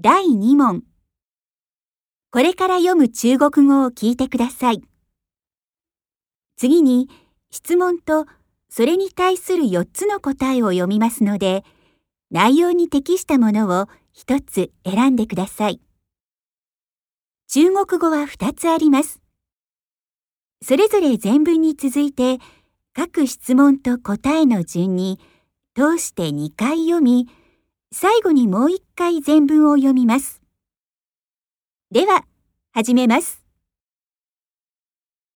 第2問。これから読む中国語を聞いてください。次に質問とそれに対する4つの答えを読みますので、内容に適したものを1つ選んでください。中国語は2つあります。それぞれ全文に続いて各質問と答えの順に通して2回読み、最後にもう一回全文を読みます。では、始めます。